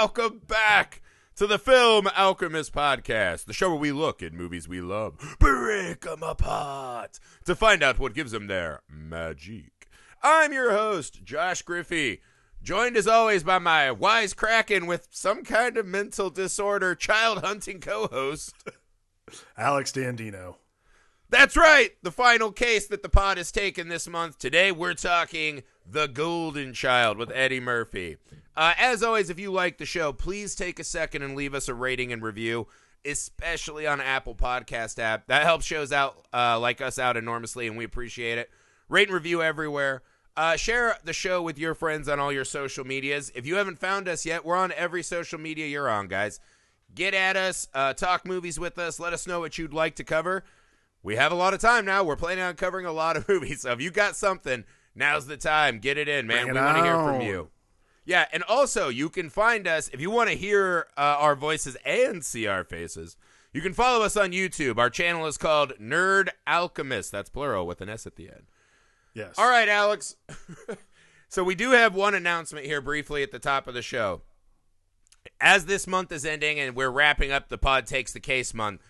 Welcome back to the Film Alchemist Podcast, the show where we look at movies we love, break them apart to find out what gives them their magic. I'm your host, Josh Griffey, joined as always by my wise kraken with some kind of mental disorder child hunting co host. Alex Dandino. That's right, the final case that the pod has taken this month. Today we're talking The Golden Child with Eddie Murphy. Uh, as always, if you like the show, please take a second and leave us a rating and review, especially on Apple Podcast app. That helps shows out uh, like us out enormously, and we appreciate it. Rate and review everywhere. Uh, share the show with your friends on all your social medias. If you haven't found us yet, we're on every social media you're on, guys. Get at us, uh, talk movies with us, let us know what you'd like to cover. We have a lot of time now. We're planning on covering a lot of movies. So if you got something, now's the time. Get it in, man. Bring we want to hear from you. Yeah, and also you can find us if you want to hear uh, our voices and see our faces. You can follow us on YouTube. Our channel is called Nerd Alchemist. That's plural with an S at the end. Yes. All right, Alex. so we do have one announcement here briefly at the top of the show. As this month is ending and we're wrapping up the Pod Takes the Case month,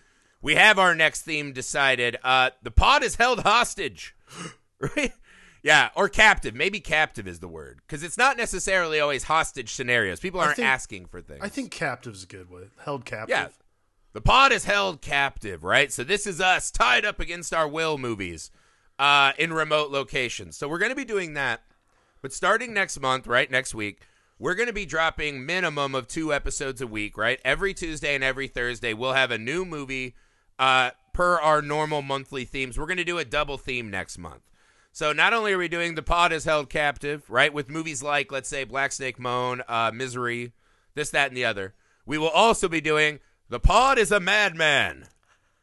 we have our next theme decided. Uh, the pod is held hostage. right? Yeah, or captive. Maybe captive is the word. Because it's not necessarily always hostage scenarios. People aren't think- asking for things. I think captive is a good way. held captive. Yeah. The pod is held captive, right? So this is us tied up against our will movies uh, in remote locations. So we're going to be doing that. But starting next month, right, next week, we're going to be dropping minimum of two episodes a week, right? Every Tuesday and every Thursday, we'll have a new movie uh, per our normal monthly themes. We're going to do a double theme next month. So not only are we doing the pod is held captive, right, with movies like, let's say, Black Snake Moan, uh, Misery, this, that, and the other. We will also be doing the pod is a madman,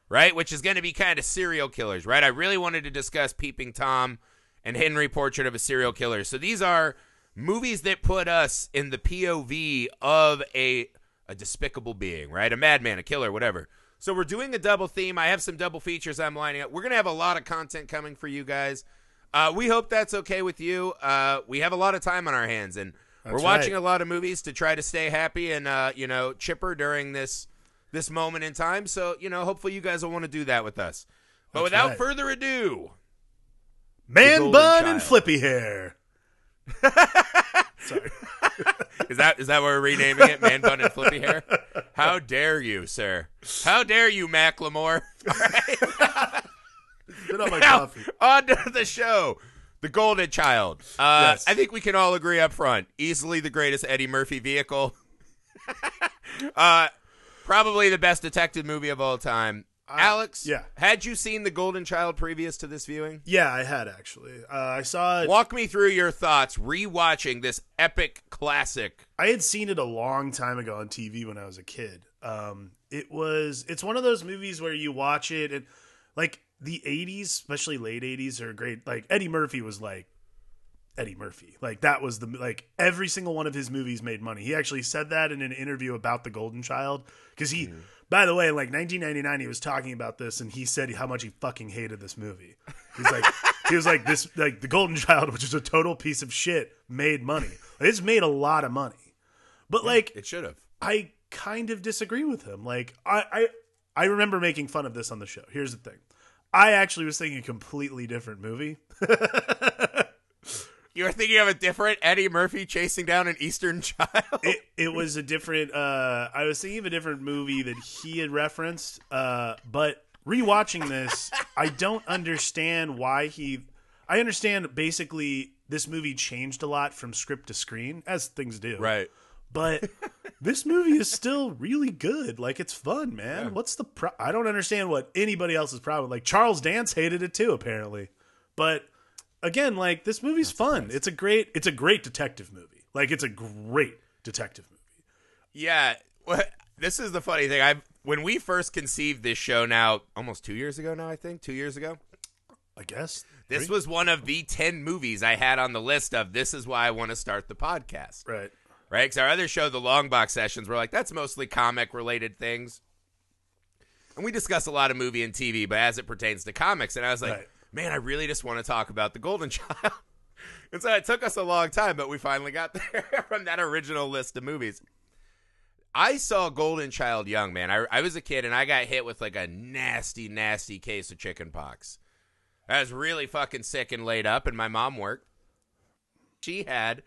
right, which is going to be kind of serial killers, right? I really wanted to discuss Peeping Tom and Henry Portrait of a Serial Killer. So these are movies that put us in the POV of a a despicable being, right? A madman, a killer, whatever. So we're doing a double theme. I have some double features I'm lining up. We're gonna have a lot of content coming for you guys. Uh, we hope that's okay with you. Uh, we have a lot of time on our hands, and we're watching right. a lot of movies to try to stay happy and uh, you know chipper during this this moment in time. So you know, hopefully you guys will want to do that with us. But That's without right. further ado, Man bun child. and flippy hair. Sorry. Is that is that what we're renaming it? Man bun and flippy hair? How dare you, sir? How dare you, Macklemore? On my Now, coffee. on to the show. The Golden Child. Uh, Yes. I think we can all agree up front. Easily the greatest Eddie Murphy vehicle. uh, probably the best detective movie of all time. Alex, yeah. had you seen The Golden Child previous to this viewing? Yeah, I had actually. Uh, I saw it. Walk me through your thoughts rewatching this epic classic. I had seen it a long time ago on TV when I was a kid. Um, it was it's one of those movies where you watch it and like the 80s, especially late 80s are great. Like Eddie Murphy was like Eddie Murphy. Like that was the like every single one of his movies made money. He actually said that in an interview about The Golden Child cuz he by the way, in like 1999 he was talking about this and he said how much he fucking hated this movie. He's like he was like this like The Golden Child which is a total piece of shit made money. It's made a lot of money. But like It should have. I kind of disagree with him. Like I, I I remember making fun of this on the show. Here's the thing. I actually was thinking a completely different movie. You were thinking of a different Eddie Murphy chasing down an Eastern child? It it was a different uh I was thinking of a different movie that he had referenced. Uh but rewatching this, I don't understand why he I understand basically this movie changed a lot from script to screen, as things do. right. but this movie is still really good. Like it's fun, man. What's the pro- I don't understand what anybody else's problem. Like Charles Dance hated it too, apparently. But again, like this movie's fun. It's a great it's a great detective movie. Like it's a great detective movie. Yeah. This is the funny thing. I when we first conceived this show now almost 2 years ago now I think, 2 years ago. I guess. This Three? was one of the 10 movies I had on the list of this is why I want to start the podcast. right. Right? Cuz our other show the Long Box Sessions we're like that's mostly comic related things. And we discuss a lot of movie and TV, but as it pertains to comics and I was like, Right. "Man, I really just want to talk about The Golden Child." and so it took us a long time, but we finally got there from that original list of movies. I saw Golden Child young, man. I, I was a kid and I got hit with like a nasty, nasty case of chicken pox. I was really fucking sick and laid up, and my mom worked. She had,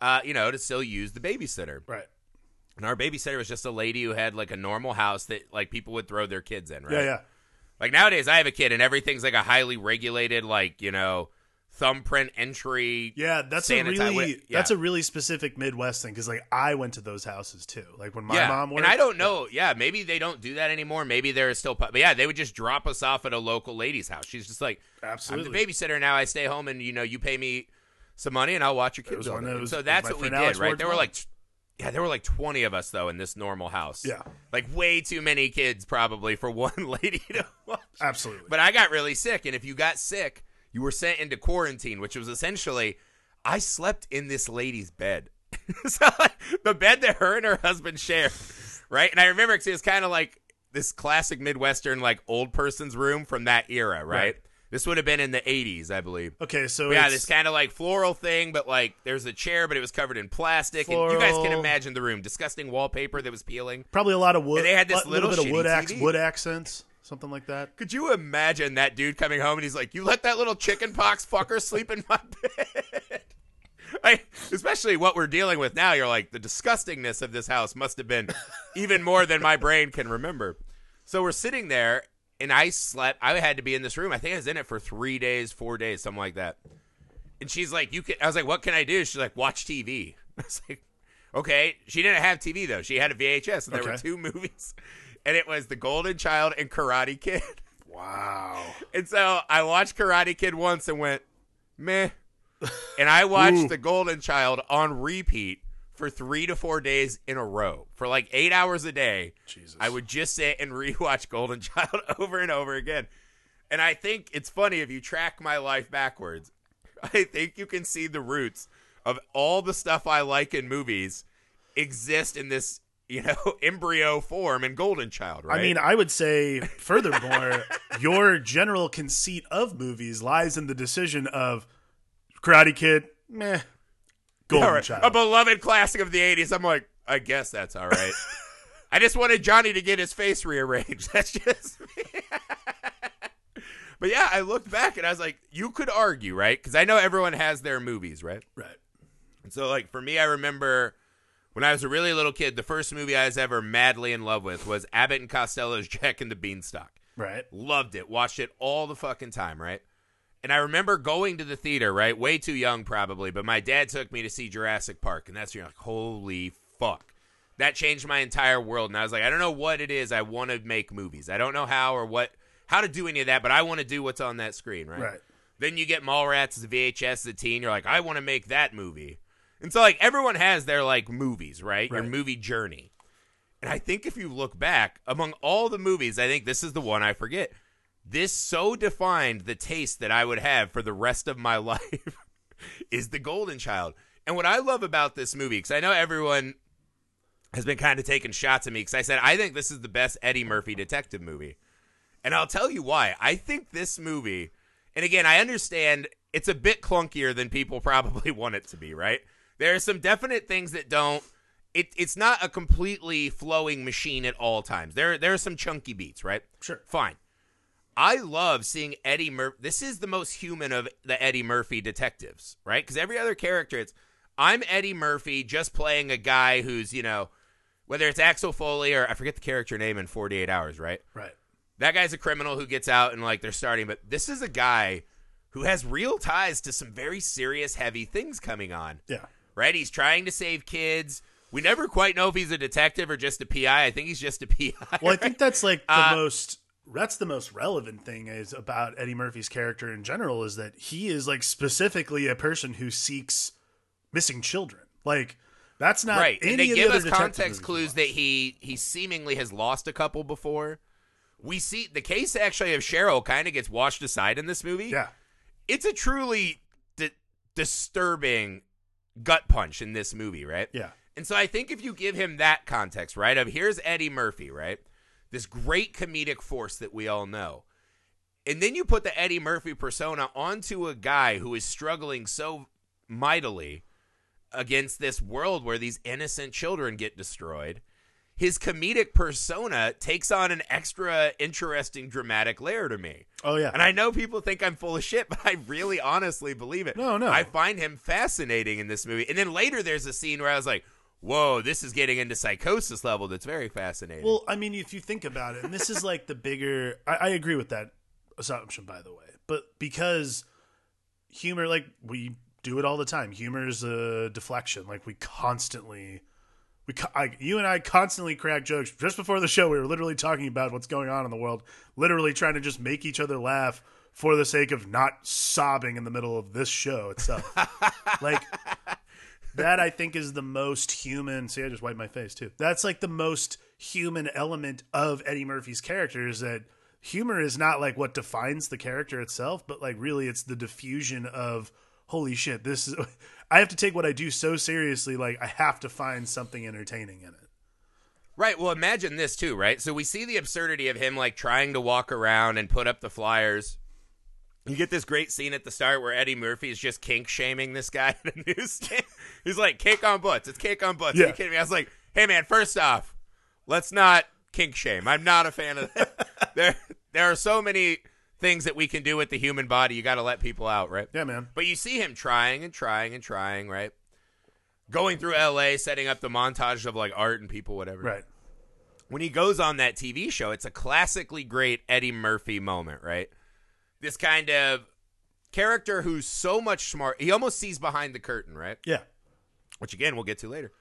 uh, you know, to still use the babysitter. Right. And our babysitter was just a lady who had like a normal house that like people would throw their kids in, right? Yeah, yeah. Like nowadays, I have a kid and everything's like a highly regulated, like you know, thumbprint entry. Yeah, that's a really yeah. that's a really specific Midwest thing because like I went to those houses too. Like when my yeah, mom worked, and I don't know. Yeah, maybe they don't do that anymore. Maybe they're still, but yeah, they would just drop us off at a local lady's house. She's just like, absolutely. I'm the babysitter now. I stay home, and you know, you pay me some money, and I'll watch your kids. was all one day. that And was- so that's what we did, Alex right? Ward's There were like, yeah, there were like 20 of us though in this normal house. Yeah, like way too many kids probably for one lady to watch. absolutely. But I got really sick, and if you got sick, you were sent into quarantine, which was essentially I slept in this lady's bed. so like, the bed that her and her husband shared, right? And I remember 'cause it was kind of like this classic Midwestern like old person's room from that era, right? Right. This would have been in the 80s, I believe. okay, so yeah, this kind of like floral thing, but like there's a chair, but it was covered in plastic. And you guys can imagine the room. Disgusting wallpaper that was peeling. probably a lot of wood. And they had this little, little bit of wood, ac- wood accents, something like that. Could you imagine that dude coming home and he's like, "You let that little chicken pox fucker sleep in my bed." Like, especially what we're dealing with now, you're like, the disgustingness of this house must have been even more than my brain can remember. So we're sitting there, and I slept. I had to be in this room. I think I was in it for three days, four days, something like that. And she's like, "You can." I was like, "What can I do?" She's like, "Watch TV." I was like, "Okay." She didn't have TV though. She had a VHS, and there were two movies, and it was The Golden Child and Karate Kid. Wow. And so I watched Karate Kid once and went, meh. And I watched The Golden Child on repeat for three to four days in a row. For like eight hours a day, Jesus. I would just sit and rewatch Golden Child over and over again. And I think it's funny if you track my life backwards, I think you can see the roots of all the stuff I like in movies exist in this, you know, embryo form in Golden Child, right? I mean, I would say, furthermore, your general conceit of movies lies in the decision of Karate Kid, meh, Golden right. Child. A beloved classic of the 80s. I'm like, I guess that's all right. I just wanted Johnny to get his face rearranged. That's just me. but yeah, I looked back and I was like, you could argue, right? Because I know everyone has their movies, right? right. And so, like, for me, I remember when I was a really little kid, the first movie I was ever madly in love with was Abbott and Costello's Jack and the Beanstalk. Right. Loved it. Watched it all the fucking time, right? And I remember going to the theater, right? Way too young, probably, but my dad took me to see Jurassic Park, and that's when you're like, holy fuck. That changed my entire world. And I was like, I don't know what it is. I want to make movies. I don't know how or what, how to do any of that, but I want to do what's on that screen, right? Right. Then you get Mallrats as VHS as a teen. You're like, I want to make that movie. And so, like, everyone has their, like, movies, right? Your movie journey. And I think if you look back, among all the movies, I think this is the one I forget. This so defined the taste that I would have for the rest of my life is The Golden Child. And what I love about this movie, because I know everyone has been kind of taking shots at me, because I said, I think this is the best Eddie Murphy detective movie. And I'll tell you why. I think this movie, and again, I understand it's a bit clunkier than people probably want it to be, right? There are some definite things that don't. It, it's not a completely flowing machine at all times. There, there are some chunky beats, right? Sure. Fine. I love seeing Eddie Murphy. This is the most human of the Eddie Murphy detectives, right? Because every other character, it's I'm Eddie Murphy just playing a guy who's, you know, whether it's Axel Foley or I forget the character name in 48 Hours, right? Right. that guy's a criminal who gets out and like they're starting but this is a guy who has real ties to some very serious heavy things coming on Yeah. right he's trying to save kids we never quite know if he's a detective or just a pi i think he's just a pi Well, I think that's like the Uh, most. That's the most relevant thing is about Eddie Murphy's character in general is that he is like specifically a person who seeks missing children. Like that's not right Any and they of the give other us context clues that he he seemingly has lost a couple before we see the case actually of cheryl kind of gets washed aside in this movie Yeah. it's a truly di- disturbing gut punch in this movie right Yeah. And so I think if you give him that context, right, of here's Eddie Murphy, right? This great comedic force that we all know. And then you put the Eddie Murphy persona onto a guy who is struggling so mightily against this world where these innocent children get destroyed, his comedic persona takes on an extra interesting dramatic layer to me. Oh yeah. And I know people think I'm full of shit, but I really honestly believe it. No, no. I find him fascinating in this movie. And then later there's a scene where I was like, whoa, this is getting into psychosis level that's very fascinating. Well, I mean, if you think about it, and this is like the bigger. I, I agree with that assumption, by the way. But because humor, like we do it all the time, humor is a deflection. Like we constantly, we, I, you and I constantly crack jokes. Just before the show, we were literally talking about what's going on in the world, literally trying to just make each other laugh for the sake of not sobbing in the middle of this show itself. like that I think is the most human. See, I just wiped my face too. That's like the most human element of Eddie Murphy's character is that humor is not like what defines the character itself, but like really it's the diffusion of holy shit, this is I have to take what I do so seriously, like I have to find something entertaining in it. Right. Well, imagine this too, right? So we see the absurdity of him like trying to walk around and put up the flyers. You get this great scene at the start where Eddie Murphy is just kink shaming this guy at a newsstand. He's like, "Cake on butts. It's cake on butts." Are you kidding me? I was like, "Hey, man. First off, let's not kink shame. I'm not a fan of that. there, there are so many things that we can do with the human body. You got to let people out, right? Yeah, man. But you see him trying and trying and trying, right? Going through LA, setting up the montage of like art and people, whatever Right. when he goes on that TV show, it's a classically great Eddie Murphy moment, right? This kind of character who's so much smart. He almost sees behind the curtain, right? Yeah. Which again, we'll get to later.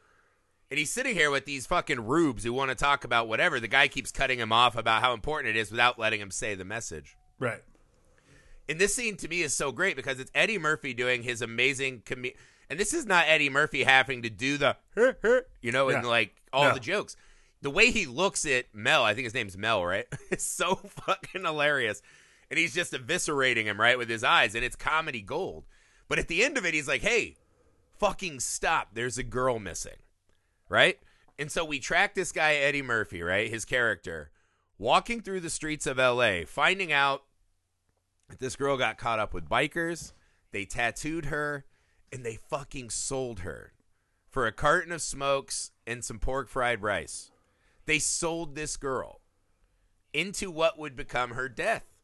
And he's sitting here with these fucking rubes who want to talk about whatever. The guy keeps cutting him off about how important it is without letting him say the message. Right. And this scene to me is so great because it's Eddie Murphy doing his amazing com- and this is not Eddie Murphy having to do the you know and like all No. the jokes. The way he looks at Mel, I think his name's Mel, right? It's so fucking hilarious. And he's just eviscerating him right with his eyes and it's comedy gold. But at the end of it he's like, "Hey, fucking stop. There's a girl missing." Right? And so we track this guy Eddie Murphy, right? His character walking through the streets of LA, finding out that this girl got caught up with bikers. They tattooed her and they fucking sold her for a carton of smokes and some pork fried rice. They sold this girl into what would become her death.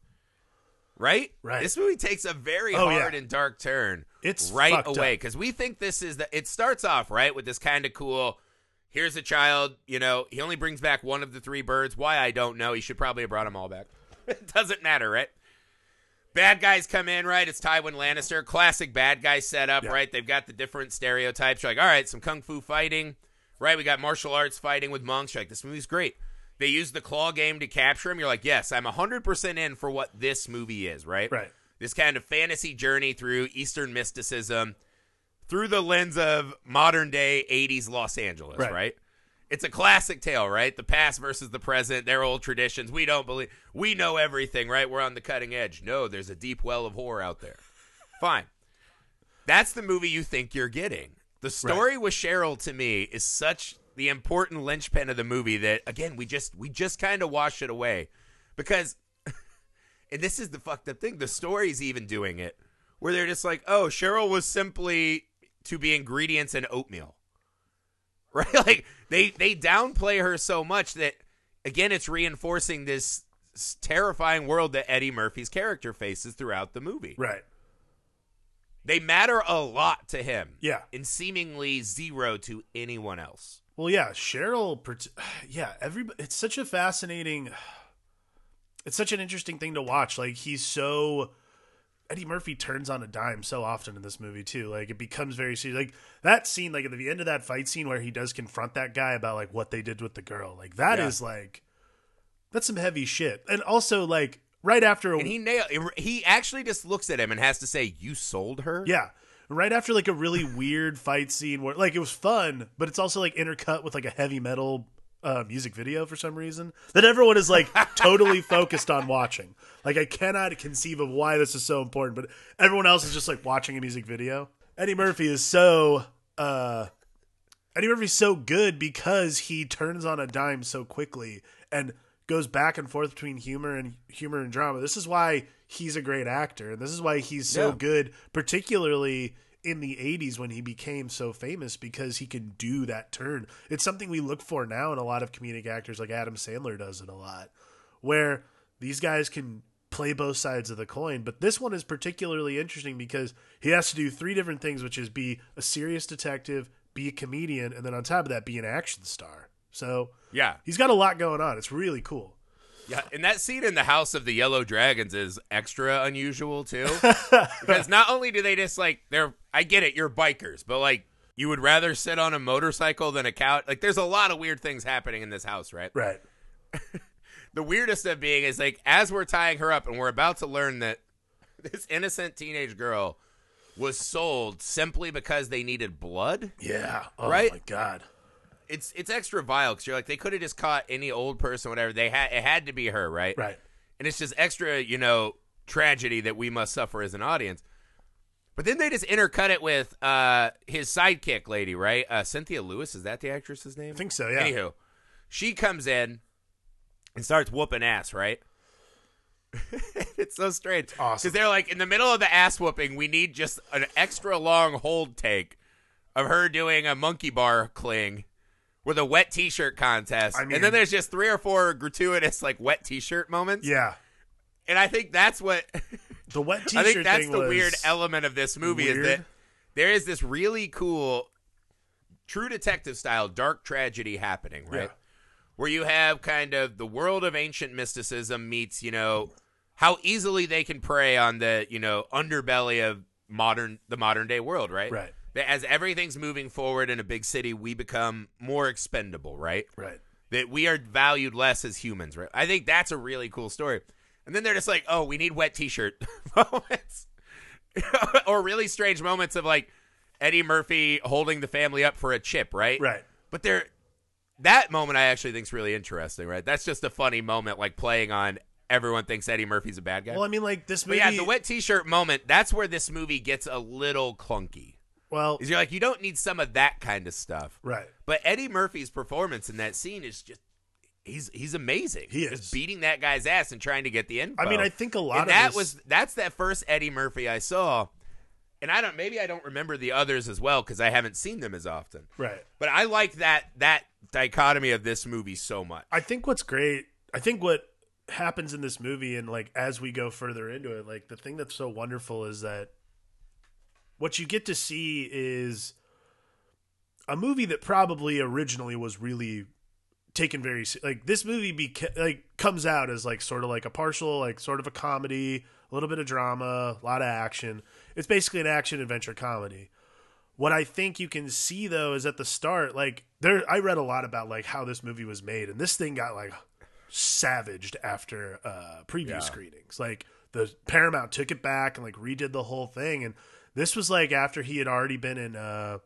Right? Right. This movie takes a very Oh, yeah. hard and dark turn It's right away because we think this is the it starts off right with this kind of cool here's a child you know he only brings back one of the three birds. Why i don't know. He should probably have brought them all back. It doesn't matter right? Bad guys come in right? It's tywin lannister. Classic bad guy setup Yeah. right? They've got the different stereotypes. You're like all right some kung fu fighting right? We got martial arts fighting with monks. You're like this movie's great they use the claw game to capture him you're like yes i'm 100% in for what this movie is right Right. this kind of fantasy journey through Eastern mysticism through the lens of modern day 80s Los Angeles, right. Right. It's a classic tale, right? The past versus the present, their old traditions. We don't believe, we know everything, right? We're on the cutting edge. No, there's a deep well of horror out there. Fine. That's the movie you think you're getting. The story with Cheryl to me is such the important linchpin of the movie that again we just we just kind of wash it away because and this is the fucked up thing. The story's even doing it, where they're just like, "Oh, Cheryl was simply to be ingredients in oatmeal," right? Like they they downplay her so much that again, it's reinforcing this terrifying world that Eddie Murphy's character faces throughout the movie. Right. They matter a lot to him, Yeah. and seemingly zero to anyone else. Well, yeah, Cheryl. Yeah, every. It's such a fascinating. It's such an interesting thing to watch. Like he's so. Eddie Murphy turns on a dime so often in this movie too. Like it becomes very serious. Like that scene, like at the end of that fight scene where he does confront that guy about like what they did with the girl. Like that is Yeah. like that's some heavy shit. And also like right after a, And he nail he actually just looks at him and has to say, "You sold her." Yeah. Right after like a really weird fight scene where like it was fun, but it's also like intercut with like a heavy metal uh, music video for some reason that everyone is like totally focused on watching. Like I cannot conceive of why this is so important, but everyone else is just like watching a music video. Eddie Murphy is so uh Eddie Murphy's so good because he turns on a dime so quickly and goes back and forth between humor and humor and drama. This is why he's a great actor, and this is why he's so Yeah. good, particularly in the 80s when he became so famous because he can do that turn. It's something we look for now in a lot of comedic actors like Adam Sandler does it a lot where these guys can play both sides of the coin. But this one is particularly interesting because he has to do three different things, which is be a serious detective, be a comedian, and then on top of that, be an action star. So Yeah. he's got a lot going on. It's really cool. Yeah, and that scene in the House of the Yellow Dragons is extra unusual too, because not only do they just like they're I get it, you're bikers, but like you would rather sit on a motorcycle than a couch. Like there's a lot of weird things happening in this house, right? Right. The weirdest of being is like as we're tying her up and we're about to learn that this innocent teenage girl was sold simply because they needed blood. Yeah. Oh Right? my god. It's it's extra vile because you're like they could have just caught any old person, whatever. They had it had to be her, right? Right. and it's just extra, you know, tragedy that we must suffer as an audience. But then they just intercut it with uh, his sidekick lady, right? Uh, Cynthia Lewis is that the actress's name? I think so, yeah. Anywho, she comes in and starts whooping ass, right? it's so strange. awesome. Because they're like in the middle of the ass whooping, we need just an extra long hold take of her doing a monkey bar cling with a wet t-shirt contest. I mean- and then there's just three or four gratuitous like wet t-shirt moments. Yeah. And I think that's what The wet t-shirt I think that's the weird element of this movie is that there is this really cool true detective style dark tragedy happening, right? Yeah. Where you have kind of the world of ancient mysticism meets, you know, how easily they can prey on the, you know, underbelly of modern the modern day world, right? Right. That as everything's moving forward in a big city, we become more expendable, right? Right. that we are valued less as humans, right? I think that's a really cool story. And then they're just like, oh, we need wet t-shirt moments. or really strange moments of like Eddie Murphy holding the family up for a chip, right? Right. But they're that moment I actually think is really interesting, right? That's just a funny moment, like playing on everyone thinks Eddie Murphy's a bad guy. Well, I mean like this but movie yeah, the wet t-shirt moment, that's where this movie gets a little clunky. Well, Is you're like, you don't need some of that kind of stuff. right. But Eddie Murphy's performance in that scene is just he's he's amazing. He just is. beating that guy's ass and trying to get the info. I mean, I think a lot and of that this- was that's that first Eddie Murphy I saw. And I don't maybe I don't remember the others as well cuz I haven't seen them as often. Right. But I like that that dichotomy of this movie so much. I think what's great, I think what happens in this movie and like as we go further into it, like the thing that's so wonderful is that what you get to see is a movie that probably originally was really taken very like this movie beca- like comes out as like sort of like a partial like sort of a comedy, a little bit of drama, a lot of action. It's basically an action adventure comedy. What I think you can see though is at the start, like there, I read a lot about like how this movie was made, and this thing got like savaged after uh preview Yeah. screenings. Like the Paramount took it back and like redid the whole thing, and this was like after he had already been in uh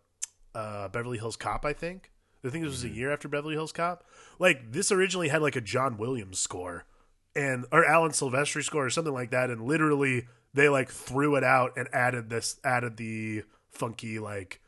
uh Beverly Hills Cop, I think. I think this was a year after Beverly Hills Cop. Like this originally had like a John Williams score and or Alan Silvestri score or something like that, and literally they like threw it out and added this added the funky like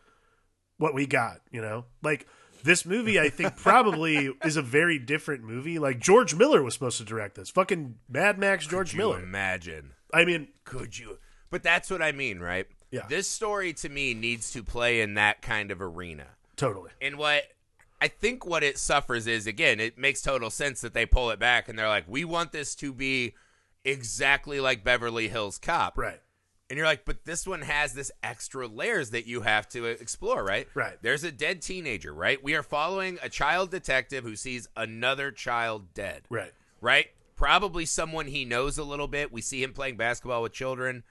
what we got, you know? Like this movie I think probably is a very different movie. Like George Miller was supposed to direct this. Fucking Mad Max George Could you Miller. imagine. I mean, Could you? But that's what I mean, right? Yeah. This story to me needs to play in that kind of arena. totally. And what I think what it suffers is again, it makes total sense that they pull it back and they're like, we want this to be exactly like Beverly Hills Cop. Right. And you're like, but this one has this extra layers that you have to explore, right? Right. There's a dead teenager, right? We are following a child detective who sees another child dead Right. right? Probably someone he knows a little bit. We see him playing basketball with children.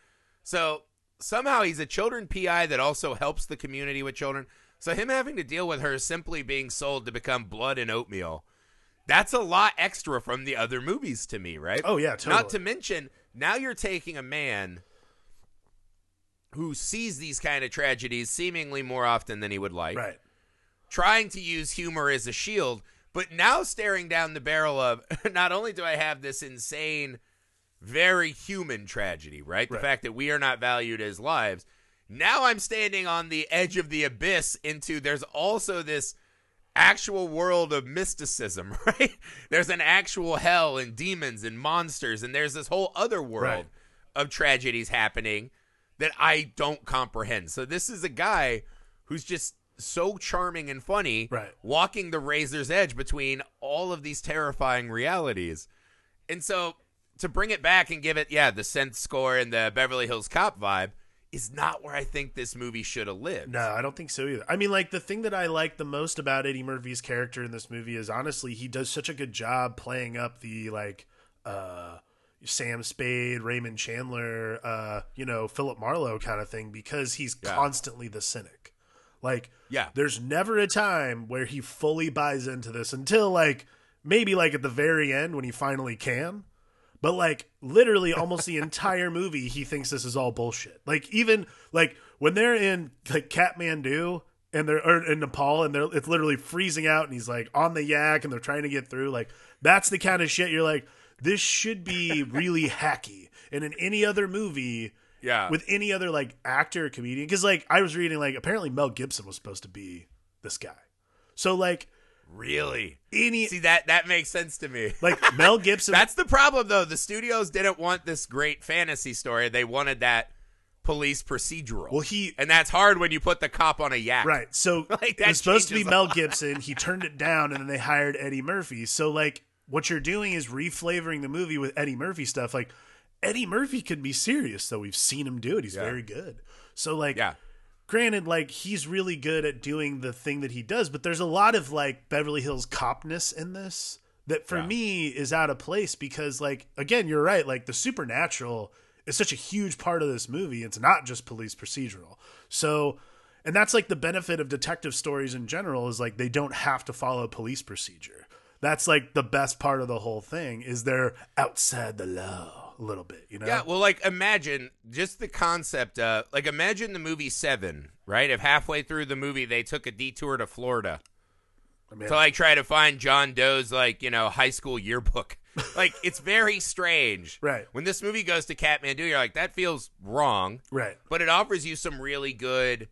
So somehow he's a children PI that also helps the community with children. So him having to deal with her simply being sold to become blood and oatmeal. That's a lot extra from the other movies to me, right? Oh, yeah, Not to mention, now you're taking a man who sees these kind of tragedies seemingly more often than he would like Right. trying to use humor as a shield, but now staring down the barrel of not only do I have this insane, very human tragedy, right? The Right. fact that we are not valued as lives. Now I'm standing on the edge of the abyss into there's also this actual world of mysticism, right? There's an actual hell and demons and monsters, and there's this whole other world Right. of tragedies happening that I don't comprehend. So this is a guy who's just so charming and funny, Right. walking the razor's edge between all of these terrifying realities. And so to bring it back and give it, yeah, the synth score and the Beverly Hills Cop vibe is not where I think this movie should have lived. No, I don't think so either. I mean, like the thing that I like the most about Eddie Murphy's character in this movie is honestly he does such a good job playing up the like uh Sam Spade, Raymond Chandler, uh, you know, Philip Marlowe kind of thing because he's Yeah. constantly the cynic. Like Yeah. there's never a time where he fully buys into this until like maybe like at the very end when he finally can. But like literally almost the entire movie he thinks this is all bullshit. Like even like when they're in like Kathmandu and they're or in Nepal and they're it's literally freezing out and he's like on the yak and they're trying to get through like that's the kind of shit you're like this should be really hacky. And in any other movie Yeah. with any other like actor or comedian because like i was reading like apparently mel gibson was supposed to be this guy so like really? any See that that makes sense to me. like mel gibson That's the problem, though. The studios didn't want this great fantasy story. They wanted that police procedural. well he and that's hard when you put the cop on a yak. right so Like, it was supposed to be mel lot. gibson he turned it down and then they hired eddie murphy so like what you're doing is reflavoring the movie with eddie murphy stuff like eddie murphy could be serious though we've seen him do it he's Yeah. very good so like Yeah. Granted, like he's really good at doing the thing that he does, but there's a lot of like Beverly Hills copness in this that for Yeah. me is out of place because like again, you're right, like the supernatural is such a huge part of this movie. It's not just police procedural. So and that's like the benefit of detective stories in general is like they don't have to follow police procedure. That's like the best part of the whole thing is they're outside the law a little bit, you know? Yeah, well, like imagine just the concept. Uh, like imagine the movie Seven, right? If halfway through the movie they took a detour to Florida I mean, to like try to find John Doe's like you know high school yearbook. like it's very strange. Right. When this movie goes to Kathmandu, you're like that feels wrong, right. but it offers you some really good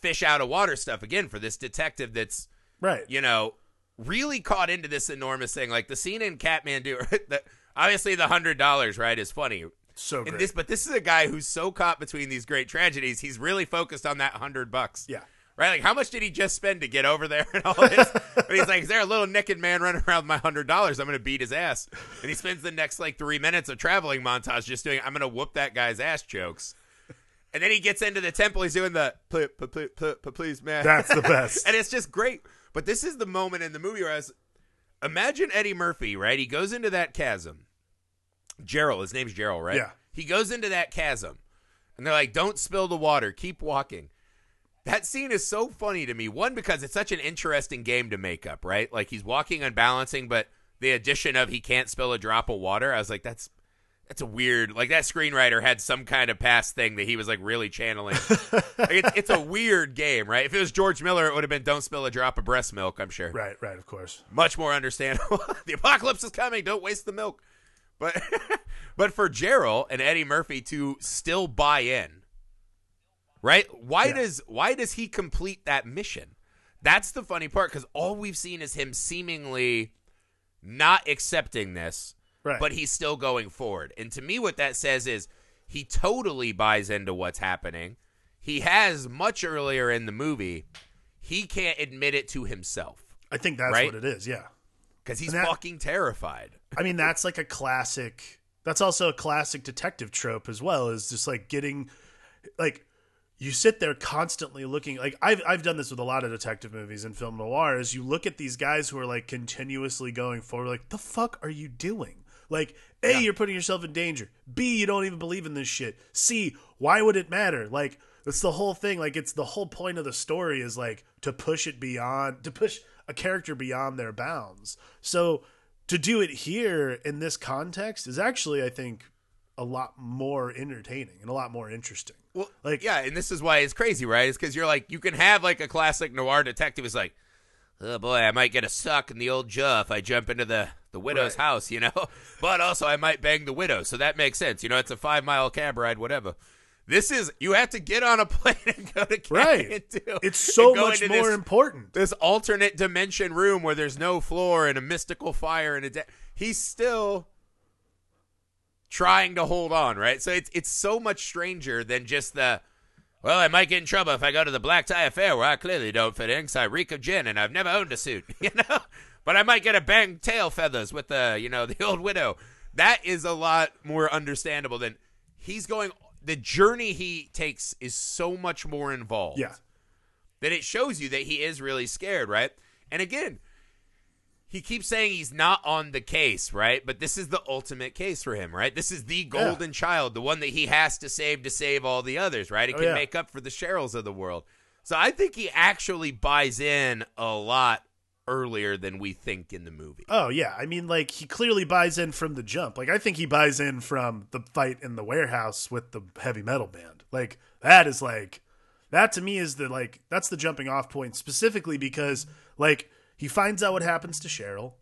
fish out of water stuff again for this detective that's Right. you know, really caught into this enormous thing. Like the scene in Kathmandu, the, obviously the hundred dollars, right, is funny. So great. And this, but this is a guy who's so caught between these great tragedies. He's really focused on that hundred bucks. yeah. Right, like how much did he just spend to get over there and all this? but he's like, "Is there a little naked man running around with my hundred dollars? I'm going to beat his ass." And he spends the next like three minutes of traveling montage just doing, "I'm going to whoop that guy's ass" jokes. And then he gets into the temple. He's doing the "Please, please, please, please man." That's the best. and it's just great. But this is the moment in the movie where I was, imagine Eddie Murphy, right? He goes into that chasm. Gerald, his name's Gerald, right? Yeah. He goes into that chasm, and they're like, "Don't spill the water. Keep walking." That scene is so funny to me. One because it's such an interesting game to make up, right? Like he's walking unbalancing, but the addition of he can't spill a drop of water. I was like, that's that's a weird. Like that screenwriter had some kind of past thing that he was like really channeling. like, it's, it's a weird game, right? If it was George Miller, it would have been "Don't spill a drop of breast milk." I'm sure Right, right, of course. much more understandable. the apocalypse is coming. Don't waste the milk. But but for Gerald and Eddie Murphy to still buy in, right? Why Yeah. does why does he complete that mission? That's the funny part because all we've seen is him seemingly not accepting this, Right. but he's still going forward. And to me, what that says is he totally buys into what's happening. He has much earlier in the movie. He can't admit it to himself I think that's Right? what it is, yeah. because he's that- fucking terrified. I mean, that's like a classic. That's also a classic detective trope as well. Is just like getting, like, you sit there constantly looking. Like I've I've done this with a lot of detective movies and film noir. Is you look at these guys who are like continuously going forward. Like, the fuck are you doing? Like, a, Yeah. you're putting yourself in danger. B, you don't even believe in this shit. C, why would it matter? Like, it's the whole thing. Like, it's the whole point of the story is like to push it beyond, to push a character beyond their bounds. So to do it here in this context is actually, I think, a lot more entertaining and a lot more interesting. Well, Like- yeah, and this is why it's crazy, right? It's because you're like, you can have like a classic noir detective is like, oh boy, I might get a suck in the old jaw if I jump into the the widow's Right. house, you know. But also, I might bang the widow, so that makes sense. You know, it's a five mile cab ride, whatever. This is you have to get on a plane and go to Right. Kathmandu It's so much more this- important. this alternate dimension room where there's no floor and a mystical fire and a de- he's still trying to hold on, right? So it's it's so much stranger than just the well, I might get in trouble if I go to the black tie affair where I clearly don't fit in because I reek of gin and I've never owned a suit, you know. But I might get a bang tail feathers with the you know the old widow. That is a lot more understandable than he's going. The journey he takes is so much more involved. Yeah. That it shows you that he is really scared, right? And again, he keeps saying he's not on the case, right? But this is the ultimate case for him, right? This is the golden child, the one that he has to save to save all the others, right? It Oh, can yeah. make up for the Cheryls of the world. So I think he actually buys in a lot earlier than we think in the movie. Oh yeah, I mean, like he clearly buys in from the jump. Like I think he buys in from the fight in the warehouse with the heavy metal band. Like that is like that to me is the like that's the jumping off point specifically because like he finds out what happens to Cheryl,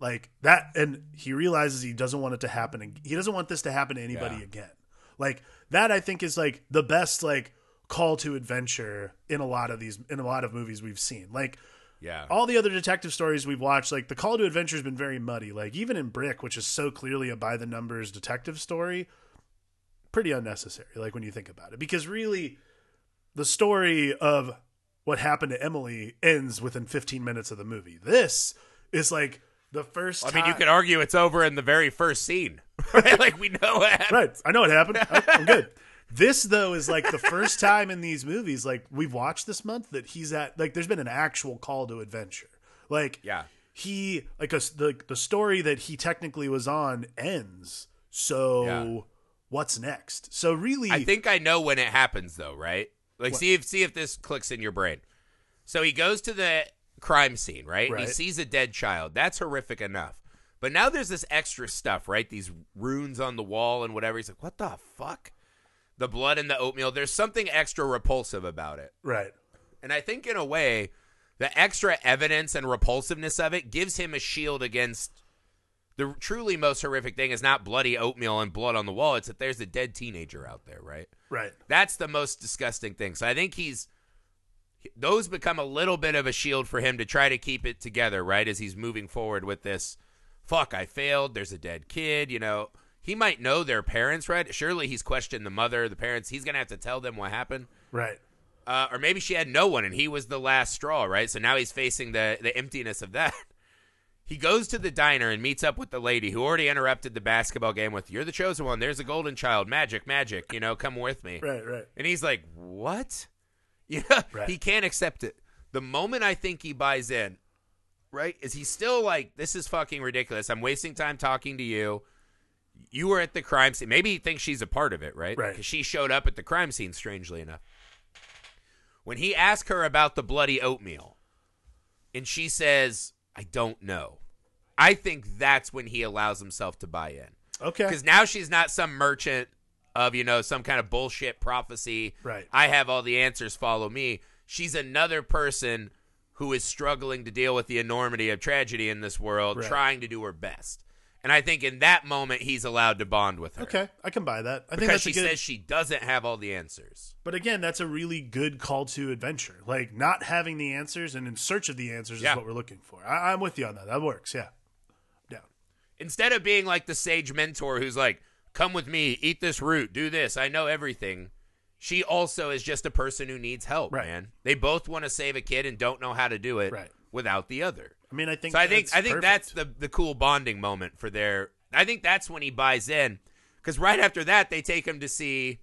like that, and he realizes he doesn't want it to happen. ag- He doesn't want this to happen to anybody Yeah. again. Like that, I think is like the best like call to adventure in a lot of these in a lot of movies we've seen. Like Yeah. all the other detective stories we've watched, like the call to adventure has been very muddy. Like even in Brick, which is so clearly a by the numbers detective story, pretty unnecessary. Like when you think about it, because really, the story of what happened to Emily ends within 15 minutes of the movie. This is like the first. I mean, you could argue it's over in the very first scene. Right? like we know what happened. right. I know what happened. I'm good. This though is like the first time in these movies, like we've watched this month, that he's at like there's been an actual call to adventure. Like Yeah. he like a, the the story that he technically was on ends. So Yeah. what's next? So really, I think I know when it happens though, right? Like see if see if this clicks in your brain. So he goes to the crime scene, right? And he sees a dead child. That's horrific enough. But now there's this extra stuff, right? These runes on the wall and whatever. He's like, "What the fuck?" The blood and the oatmeal. There's something extra repulsive about it. right. And I think in a way, the extra evidence and repulsiveness of it gives him a shield against the truly most horrific thing is not bloody oatmeal and blood on the wall. It's that there's a dead teenager out there, right? Right. That's the most disgusting thing. So I think he's those become a little bit of a shield for him to try to keep it together, right? As he's moving forward with this, fuck, I failed. There's a dead kid, you know. He might know their parents, right? Surely he's questioned the mother, the parents. He's gonna have to tell them what happened. Right. Uh, or maybe she had no one and he was the last straw, right? So now he's facing the the emptiness of that. He goes to the diner and meets up with the lady who already interrupted the basketball game with, "You're the chosen one. There's a golden child. Magic, magic. You know, come with me." Right. Right. And he's like, "What?" Yeah, Right. he can't accept it. The moment I think he buys in, right, is he still like, "This is fucking ridiculous. I'm wasting time talking to you. You were at the crime scene. Maybe he thinks she's a part of it, right? Right. Because she showed up at the crime scene, strangely enough. When he asked her about the bloody oatmeal, and she says, "I don't know," I think that's when he allows himself to buy in Okay. because now she's not some merchant of you know some kind of bullshit prophecy Right. i have all the answers follow me she's another person who is struggling to deal with the enormity of tragedy in this world Right. trying to do her best and i think in that moment he's allowed to bond with her Okay. I can buy that. I think because that's she good. says she doesn't have all the answers But again, that's a really good call to adventure. Like not having the answers and in search of the answers Yeah. is what we're looking for. I, I'm with you on that. That works. Yeah. Down. instead of being like the sage mentor who's like come with me eat this root do this i know everything she also is just a person who needs help Right. man they both want to save a kid and don't know how to do it Right. without the other I mean, I think. so i think that's i think perfect. that's the the cool bonding moment for their i think that's when he buys in because right after that they take him to see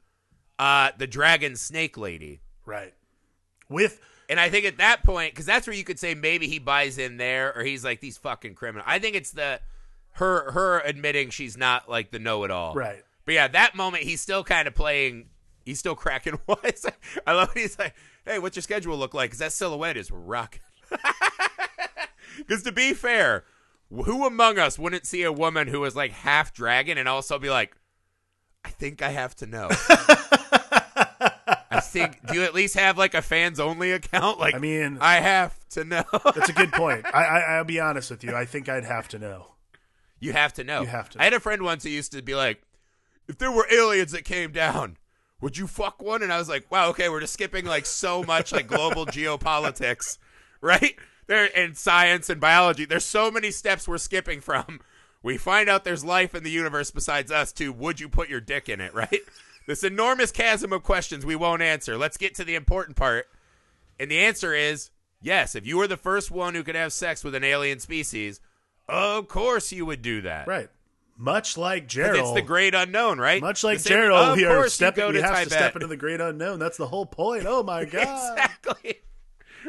uh the dragon snake lady right. With and I think at that point, because that's where you could say maybe he buys in there, or he's like these fucking criminals. I think it's the her her admitting she's not like the know it all. right. But yeah, that moment he's still kind of playing. He's still cracking wise. I love when he's like, "Hey, what's your schedule look like?" Because that silhouette is rocking. Because to be fair, who among us wouldn't see a woman who is like half dragon and also be like, "I think I have to know." I think. Do you at least have like a fans only account? Like, I mean- I have to know. That's a good point. I, I I'll be honest with you. I think I'd have to know. You have to know. You have to I had a friend once who used to be like, if there were aliens that came down, would you fuck one? And I was like, wow, okay, we're just skipping like so much like global geopolitics, right? There and science and biology. There's so many steps we're skipping from. We find out there's life in the universe besides us too. Would you put your dick in it, right? this enormous chasm of questions we won't answer. Let's get to the important part. And the answer is yes. If you were the first one who could have sex with an alien species, of course you would do that. Right. Much like Gerald. It's the great unknown, right? Much like same- Gerald, of we are stepping. We have to step into the great unknown. That's the whole point. Oh my god! exactly.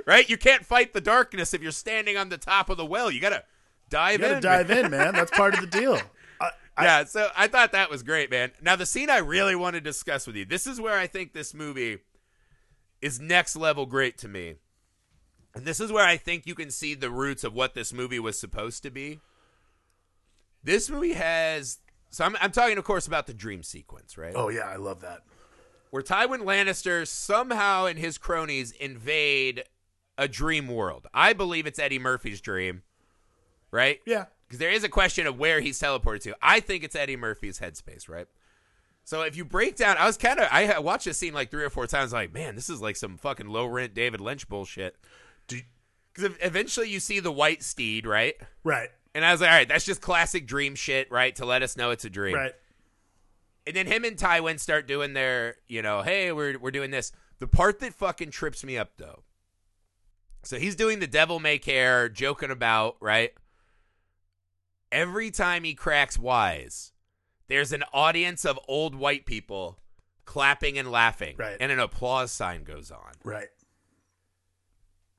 Right? You can't fight the darkness if you're standing on the top of the well. You gotta dive You gotta in. dive in, man. That's part of the deal. I, I, yeah, so I thought that was great, man. Now the scene I really want to discuss with you. This is where I think this movie is next level great to me. And this is where I think you can see the roots of what this movie was supposed to be. This movie has so I'm, I'm talking of course about the dream sequence, right? Oh yeah, I love that. where Tywin Lannister somehow and his cronies invade a dream world. I believe it's Eddie Murphy's dream, right? Yeah. Because there is a question of where he's teleported to. I think it's Eddie Murphy's headspace, right? So if you break down, I was kind of I watched this scene like three or four times. Like, man, this is like some fucking low rent David Lynch bullshit. Do, Because eventually you see the white steed, right? right. And I was like, all right, that's just classic dream shit, right? To let us know it's a dream. Right. And then him and Tywin start doing their, you know, hey, we're we're doing this. The part that fucking trips me up though. So he's doing the devil may care, joking about, right? Every time he cracks wise, there's an audience of old white people clapping and laughing. Right. And an applause sign goes on. Right.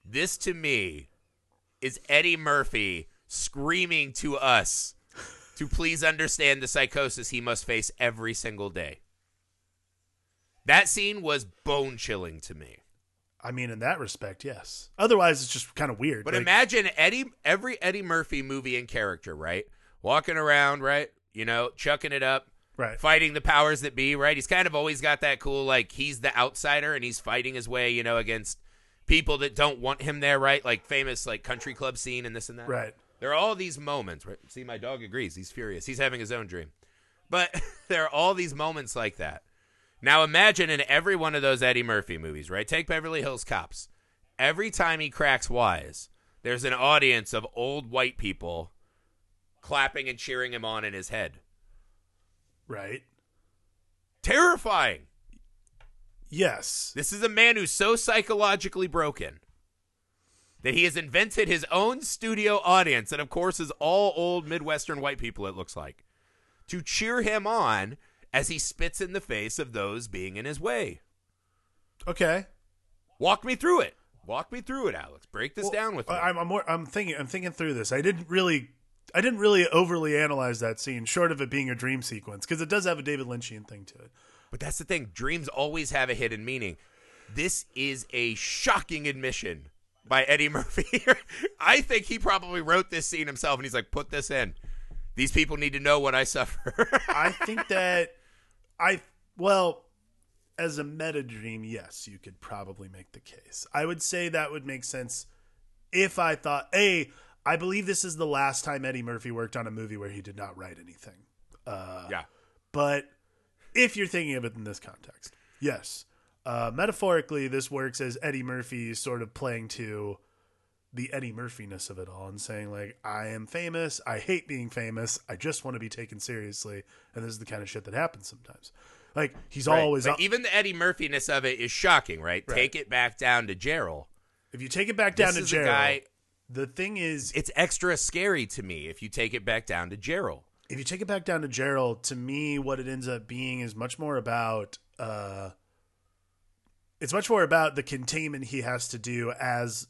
This to me is Eddie Murphy screaming to us to please understand the psychosis he must face every single day. That scene was bone chilling to me. I mean, in that respect, yes. Otherwise, it's just kind of weird. But Like, imagine Eddie every Eddie Murphy movie and character, right? Walking around, right? You know, chucking it up, right. fighting the powers that be, right? He's kind of always got that cool like he's the outsider and he's fighting his way, you know, against people that don't want him there, right? Like famous like country club scene and this and that. Right. There are all these moments. Right? See, my dog agrees. He's furious. He's having his own dream. But there are all these moments like that. Now imagine in every one of those Eddie Murphy movies, right? Take Beverly Hills Cops. Every time he cracks wise, there's an audience of old white people clapping and cheering him on in his head. Right. Terrifying. Yes. This is a man who's so psychologically broken that he has invented his own studio audience, and of course, is all old Midwestern white people, it looks like, to cheer him on as he spits in the face of those being in his way. Okay. Walk me through it. Walk me through it, Alex. Break this Well, down with me. I'm, I'm more. I'm thinking. I'm thinking through this. I didn't really. I didn't really overly analyze that scene, short of it being a dream sequence, because it does have a David Lynchian thing to it. But that's the thing. Dreams always have a hidden meaning. This is a shocking admission by Eddie Murphy. I think he probably wrote this scene himself and he's like, put this in. These people need to know what I suffer. I think that I well, as a meta dream, yes, you could probably make the case. I would say that would make sense if I thought, a, I believe this is the last time Eddie Murphy worked on a movie where he did not write anything. Uh, yeah. But if you're thinking of it in this context, yes. Uh, metaphorically, this works as Eddie Murphy sort of playing to the Eddie Murphy-ness of it all and saying like, I am famous. I hate being famous. I just want to be taken seriously. And this is the kind of shit that happens sometimes. Like he's Right. always up- even the Eddie Murphy-ness of it is shocking, right? Right. Take it back down to Gerald. if you take it back down This to Gerald, guy- the thing is, It's extra scary to me if you take it back down to Gerald. if you take it back down to Gerald, to me, what it ends up being is much more about. Uh, it's much more about the containment he has to do as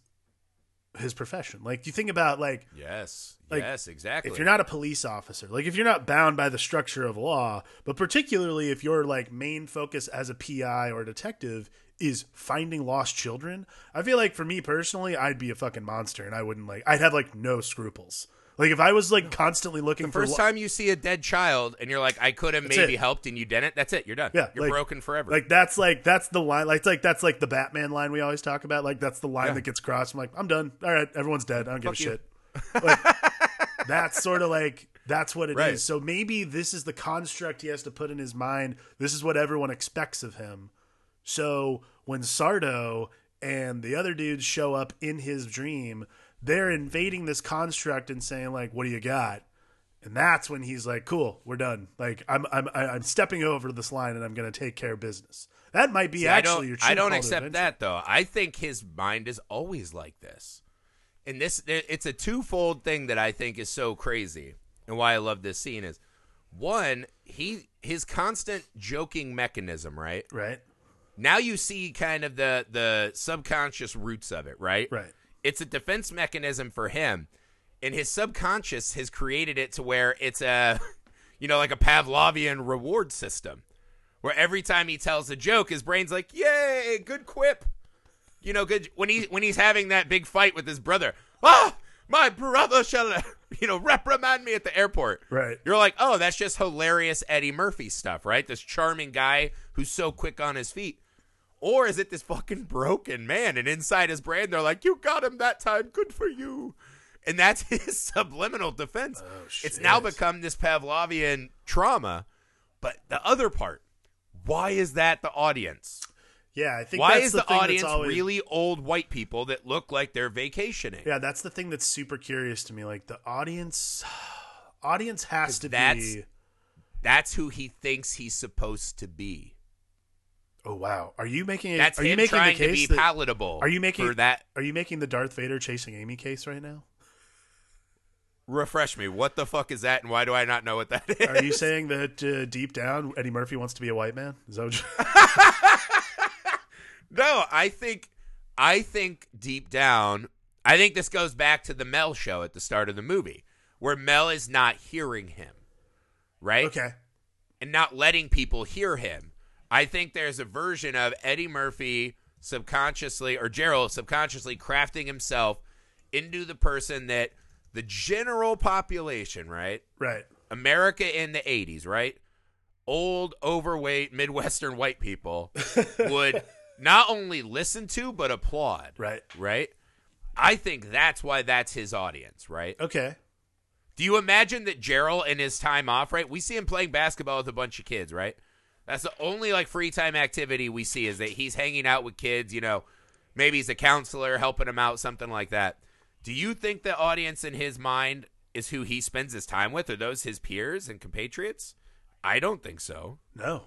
his profession. Like you think about like Yes. Like, yes, exactly. if you're not a police officer, like if you're not bound by the structure of law, but particularly if your like main focus as a PI or a detective is finding lost children, I feel like for me personally, I'd be a fucking monster and I wouldn't like I'd have like no scruples. Like if I was like constantly looking for First lo- time you see a dead child and you're like, I could have maybe it. helped and you didn't, that's it. You're done. Yeah, You're like- broken forever. Like that's like that's the line. Like like that's like the Batman line we always talk about. Like that's the line Yeah. that gets crossed. I'm like, I'm done. All right, everyone's dead. I don't give a you. shit. Like, that's sort of like that's what it is. Right. So maybe this is the construct he has to put in his mind. This is what everyone expects of him. So when Sardo and the other dudes show up in his dream, they're invading this construct and saying like, "What do you got?" and that's when he's like, "Cool, we're done. Like, I'm I'm I'm stepping over this line, and I'm going to take care of business." That might be See, actually your true I don't accept adventure. that though. I think his mind is always like this. And this it's a twofold thing that I think is so crazy and why I love this scene is one, he his constant joking mechanism, right? Right, Now you see kind of the the subconscious roots of it, right? right, It's a defense mechanism for him. And his subconscious has created it to where it's a you know, like a Pavlovian reward system. Where every time he tells a joke, his brain's like, "Yay, good quip." You know, good when he when he's having that big fight with his brother. Ah, my brother shall, you know, reprimand me at the airport. right. You're like, oh, that's just hilarious Eddie Murphy stuff, right? This charming guy who's so quick on his feet. Or is it this fucking broken man? And inside his brain, they're like, you got him that time. Good for you. And that's his subliminal defense. Oh, it's now become this Pavlovian trauma. But the other part, why is that the audience? Yeah, I think Why that's is the, the, audience always, really old white people that look like they're vacationing? Yeah, that's the thing that's super curious to me. Like the audience, audience has to that's- be. That's who he thinks he's supposed to be. Oh wow, are you making? A, That's are you him making trying the to be case that, palatable. Are you making for that? Are you making the Darth Vader chasing Amy case right now? Refresh me. What the fuck is that, and why do I not know what that is? Are you saying that uh, deep down Eddie Murphy wants to be a white man? Is that what you- no, I think, I think deep down, I think this goes back to the Mel show at the start of the movie, where Mel is not hearing him, right? okay? and not letting people hear him. I think there's a version of Eddie Murphy subconsciously or Gerald subconsciously crafting himself into the person that the general population, right? Right. America in the 80s, right? Old, overweight, Midwestern white people would not only listen to, but applaud. Right. Right? I think that's why that's his audience, right? Okay. Do you imagine that Gerald in his time off, right? We see him playing basketball with a bunch of kids, right? That's the only like free time activity we see is that he's hanging out with kids, you know, maybe he's a counselor helping him out, something like that. Do you think the audience in his mind is who he spends his time with? Are those his peers and compatriots? I don't think so. No.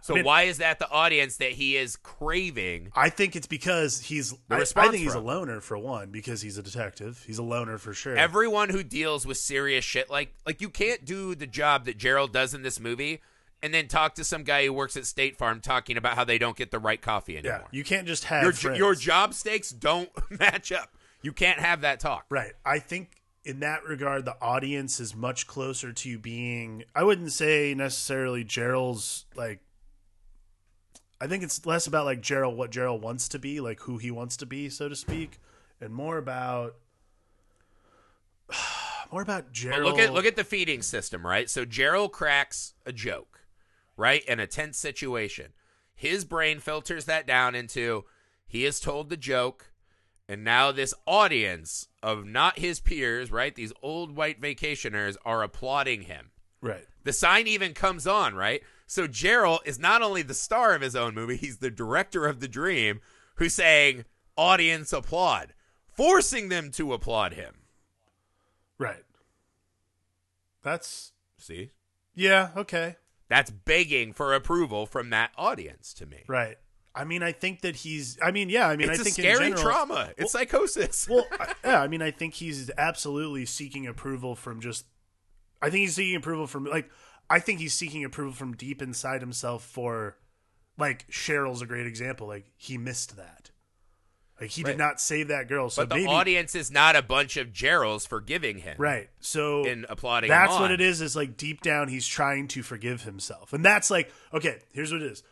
So I mean- why is that the audience that he is craving? I think it's because he's. I, I think he's a loner for one because he's a detective. He's a loner for sure. Everyone who deals with serious shit like like you can't do the job that Gerald does in this movie and then talk to some guy who works at State Farm talking about how they don't get the right coffee anymore. yeah, you can't just have your friends. your job stakes don't match up. You can't have that talk. Right. I think in that regard, the audience is much closer to being. I wouldn't say necessarily Gerald's like. I think it's less about like Gerald, what Gerald wants to be, like who he wants to be, so to speak, and more about. More about But Gerald. look at look at the feeding system, right? So Gerald cracks a joke, right? In a tense situation. His brain filters that down into he has told the joke, and now this audience of not his peers, right? These old white vacationers are applauding him. right. The sign even comes on, right? So Gerald is not only the star of his own movie, he's the director of the dream who's saying, audience applaud, forcing them to applaud him. Right. That's See? yeah okay. That's begging for approval from that audience to me. Right. I mean, I think that he's. I mean, yeah. I mean, it's I a think scary in general, trauma. It's psychosis. well, yeah, I mean, I think he's absolutely seeking approval from just. I think he's seeking approval from like. I think he's seeking approval from deep inside himself for, like Cheryl's a great example. Like he missed that. Like he Right. did not save that girl. So but the maybe audience is not a bunch of Geralds forgiving him right. So in applauding that's what it is. Is like deep down he's trying to forgive himself, and that's like okay. Here's what it is.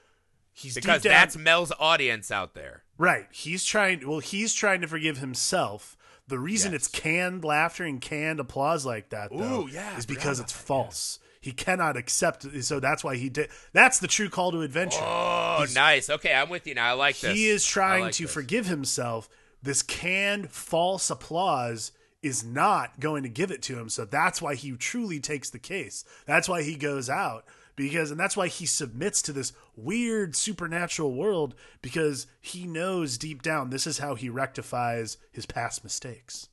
He's Because down, that's Mel's audience out there. Right. He's trying well, he's trying to forgive himself. The reason Yes. it's canned laughter and canned applause like that though Ooh, yeah, is because it's false. He cannot accept so that's why he did that's the true call to adventure. Oh, He's- nice. Okay, I'm with you now. I like this. he is trying like to this. forgive himself. This canned false applause is not going to give it to him. So that's why he truly takes the case. That's why he goes out because and that's why he submits to this weird supernatural world because he knows deep down this is how he rectifies his past mistakes.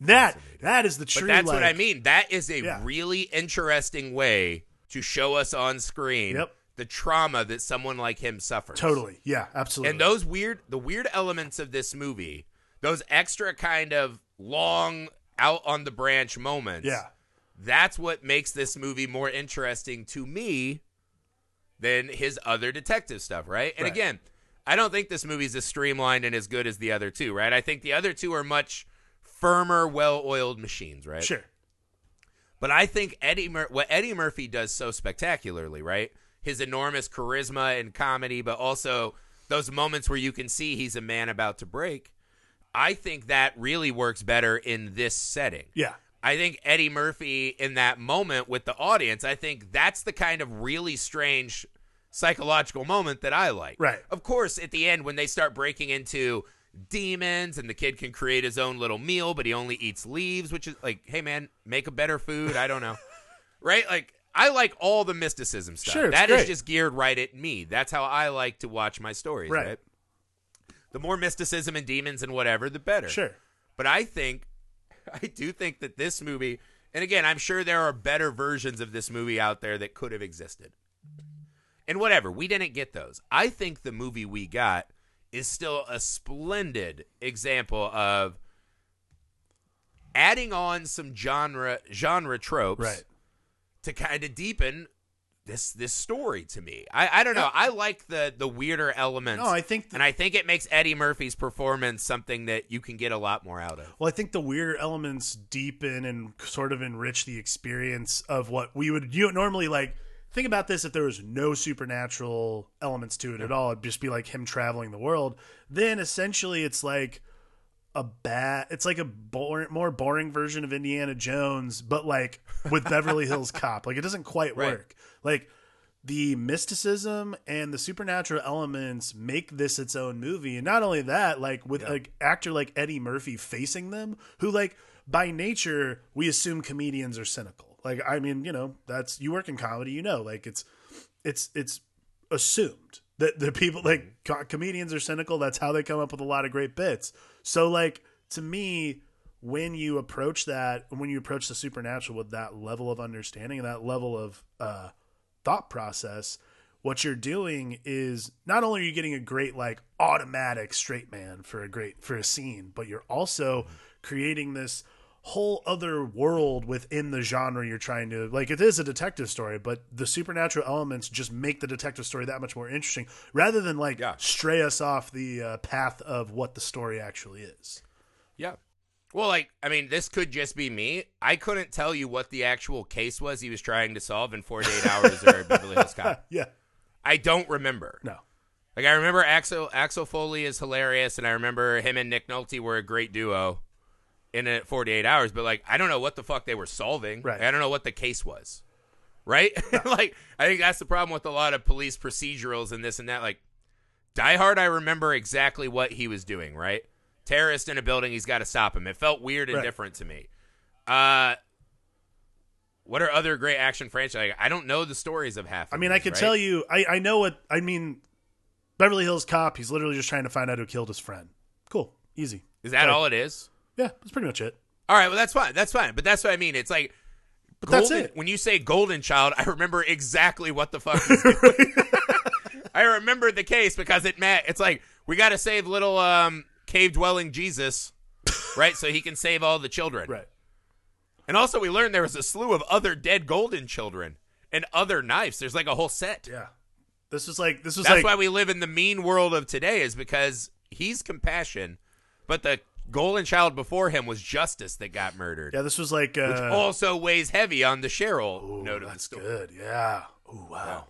That that is the true. But that's what I mean. That is a Yeah. really interesting way to show us on screen Yep. the trauma that someone like him suffers. Totally. Yeah. Absolutely. And those weird, the weird elements of this movie, those extra kind of long out on the branch moments. Yeah. That's what makes this movie more interesting to me than his other detective stuff, right? And Right. again, I don't think this movie's as streamlined and as good as the other two, right? I think the other two are much firmer, well-oiled machines, right? Sure. But I think Eddie Mur- what Eddie Murphy does so spectacularly, right? His enormous charisma and comedy, but also those moments where you can see he's a man about to break. I think that really works better in this setting. Yeah. I think Eddie Murphy in that moment with the audience, I think that's the kind of really strange psychological moment that I like. Right. Of course, at the end when they start breaking into demons and the kid can create his own little meal, but he only eats leaves, which is like, hey man, make a better food. I don't know. right? Like I like all the mysticism stuff. Sure, That is great. just geared right at me. That's how I like to watch my stories, Right. right? The more mysticism and demons and whatever, the better. Sure. But I think, I do think that this movie, and again, I'm sure there are better versions of this movie out there that could have existed. And whatever, we didn't get those. I think the movie we got is still a splendid example of adding on some genre genre tropes Right. to kind of deepen this this story to me. I, I don't know. I like the the weirder elements. No, I think th- and I think it makes Eddie Murphy's performance something that you can get a lot more out of. Well, I think the weirder elements deepen and sort of enrich the experience of what we would you normally like. Think about this: if there was no supernatural elements to it at all, it'd just be like him traveling the world. Then essentially, it's like a bad. It's like a boring, more boring version of Indiana Jones, but like with Beverly Hills Cop. Like it doesn't quite Right. work. Like the mysticism and the supernatural elements make this its own movie and not only that like with an actor like eddie murphy facing them who like by nature we assume comedians are cynical like i mean you know that's you work in comedy you know like it's it's it's assumed that the people like co- comedians are cynical that's how they come up with a lot of great bits. So like to me when you approach that when you approach the supernatural with that level of understanding and that level of uh thought process what you're doing is not only are you getting a great like automatic straight man for a great for a scene but you're also creating this whole other world within the genre you're trying to like it is a detective story but the supernatural elements just make the detective story that much more interesting rather than like Yeah. stray us off the uh, path of what the story actually is Yeah. Well, like, I mean, this could just be me. I couldn't tell you what the actual case was he was trying to solve in 48 Hours or Beverly Hills Cop. yeah I don't remember. no Like, I remember Axel Axel Foley is hilarious, and I remember him and Nick Nolte were a great duo in a 48 Hours. But like, I don't know what the fuck they were solving. Right. I don't know what the case was. Right? like, I think that's the problem with a lot of police procedurals and this and that. Like, Die Hard, I remember exactly what he was doing. Right? Terrorist in a building, he's got to stop him. It felt weird and Right. different to me. Uh. What are other great action franchises? Like, I don't know the stories of half. I mean, I could tell you, I, I know what, I mean, Beverly Hills Cop, he's literally just trying to find out who killed his friend. Cool. Easy. Is that all it is? Yeah, that's pretty much it. All right, well that's fine. That's fine. But that's what I mean. It's like But that's it. When you say Golden Child, I remember exactly what the fuck. I remember the case because it met. It's like we got to save little um, cave dwelling Jesus, right? So he can save all the children. Right. And also, we learned there was a slew of other dead golden children and other knives. There's like a whole set. Yeah. This was like, this was That's like, why we live in the mean world of today, is because he's compassion, but the golden child before him was justice that got murdered. yeah, this was like, uh, also weighs heavy on the Cheryl ooh, note of the that's story. good. Yeah. Oh, wow.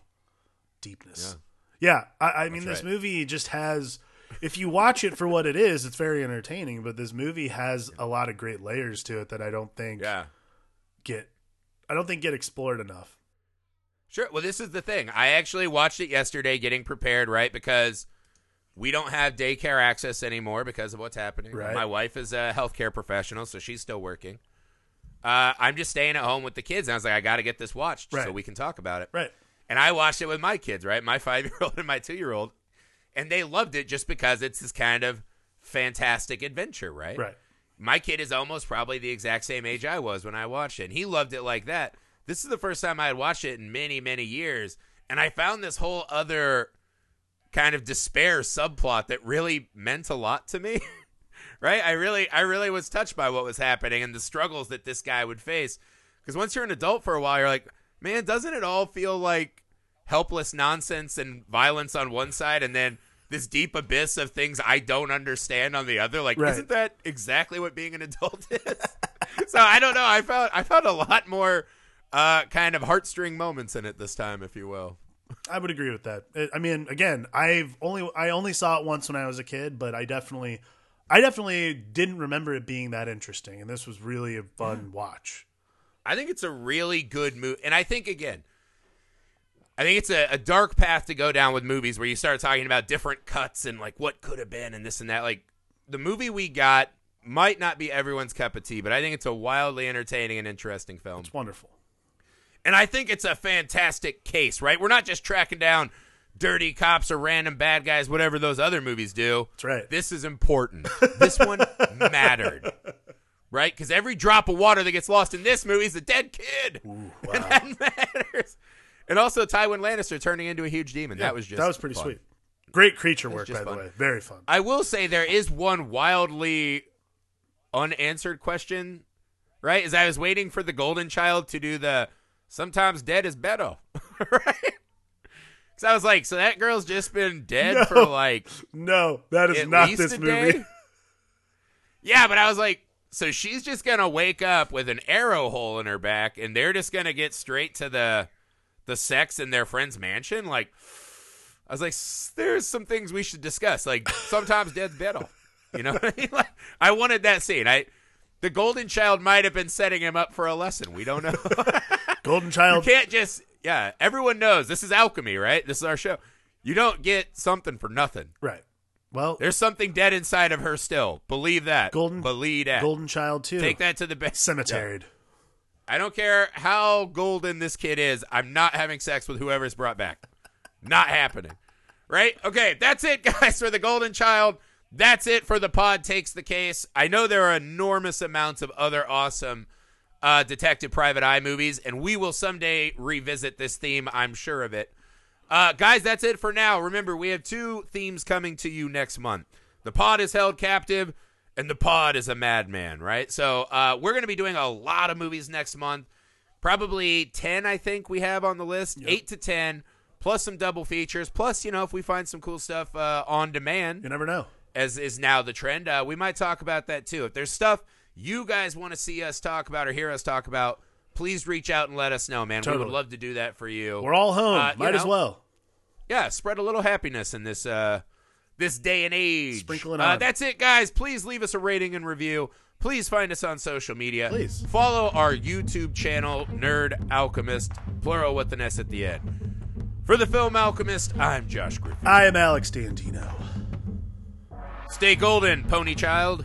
Deepness. Yeah. I, I mean, this right. movie just has, if you watch it for what it is, it's very entertaining, but this movie has a lot of great layers to it that I don't think Yeah. get, I don't think get explored enough. Sure. Well, this is the thing. I actually watched it yesterday getting prepared, right? Because we don't have daycare access anymore because of what's happening. Right. My wife is a healthcare professional, so she's still working. Uh, I'm just staying at home with the kids. And I was like, I got to get this watched so we can talk about it. Right. And I watched it with my kids, right? My five year old and my two year old. And they loved it just because it's this kind of fantastic adventure, right? Right. my kid is almost probably the exact same age I was when I watched it, and he loved it like that. This is the first time I had watched it in many, many years, and I found this whole other kind of despair subplot that really meant a lot to me. right? I really, I really was touched by what was happening and the struggles that this guy would face. Because once you're an adult for a while, you're like, man, doesn't it all feel like helpless nonsense and violence on one side, and then this deep abyss of things I don't understand on the other. Like, Right. isn't that exactly what being an adult is? so I don't know. I found I found a lot more uh, kind of heartstring moments in it this time, if you will. I would agree with that. I- mean, again, I've only I only saw it once when I was a kid, but I definitely I definitely didn't remember it being that interesting, and this was really a fun watch. I think it's a really good movie, and I think again, I think it's a, a dark path to go down with movies where you start talking about different cuts and like what could have been and this and that. Like the movie we got might not be everyone's cup of tea, but I think it's a wildly entertaining and interesting film. It's wonderful. And I think it's a fantastic case, right? We're not just tracking down dirty cops or random bad guys, whatever those other movies do. That's right. This is important. This one mattered. Right? Because every drop of water that gets lost in this movie is a dead kid. And that matters. And also Tywin Lannister turning into a huge demon. that was just that was pretty fun. sweet. Great creature work, by fun. the way. Very fun. I will say there is one wildly unanswered question, right? As I was waiting for the golden child to do the sometimes dead is better, right? Because I was like, so that girl's just been dead No. for like No, that is not this movie. Yeah, but I was like, so she's just gonna wake up with an arrow hole in her back, and they're just gonna get straight to the the sex in their friend's mansion. Like, I was like, there's some things we should discuss. Like, sometimes dead's better. You know I mean? Like, I wanted that scene. I the golden child might have been setting him up for a lesson. We don't know. Golden Child. you can't just yeah. Everyone knows this is alchemy, right? This is our show. You don't get something for nothing. Right. Well, There's something dead inside of her still. Believe that. Golden- Believe that. Golden Child too. Take that to the best. Cemeteried. I don't care how golden this kid is. I'm not having sex with whoever's brought back. Not happening. Right? Okay, that's it, guys, for the Golden Child. That's it for the pod takes the case. I know there are enormous amounts of other awesome uh, detective private eye movies, and we will someday revisit this theme. I'm sure of it. Uh, guys, that's it for now. Remember, we have two themes coming to you next month. The pod is held captive, and the pod is a madman, right? So uh, we're going to be doing a lot of movies next month. Probably 10, I think, we have on the list. 8 to 10, plus some double features. Plus, you know, if we find some cool stuff uh, on demand, You never know. as is now the trend. Uh, we might talk about that too. If there's stuff you guys want to see us talk about or hear us talk about, please reach out and let us know, man. We would love to do that for you. We're all home. Uh, Might as well. yeah, spread a little happiness in this uh, this day and age. Sprinkle it Uh, on. that's it, guys. Please leave us a rating and review. Please find us on social media. Please. follow our YouTube channel, Nerd Alchemist, plural with an S at the end. For the Film Alchemist, I'm Josh Griffin. I am Alex D'Antino. Stay golden, Pony Child.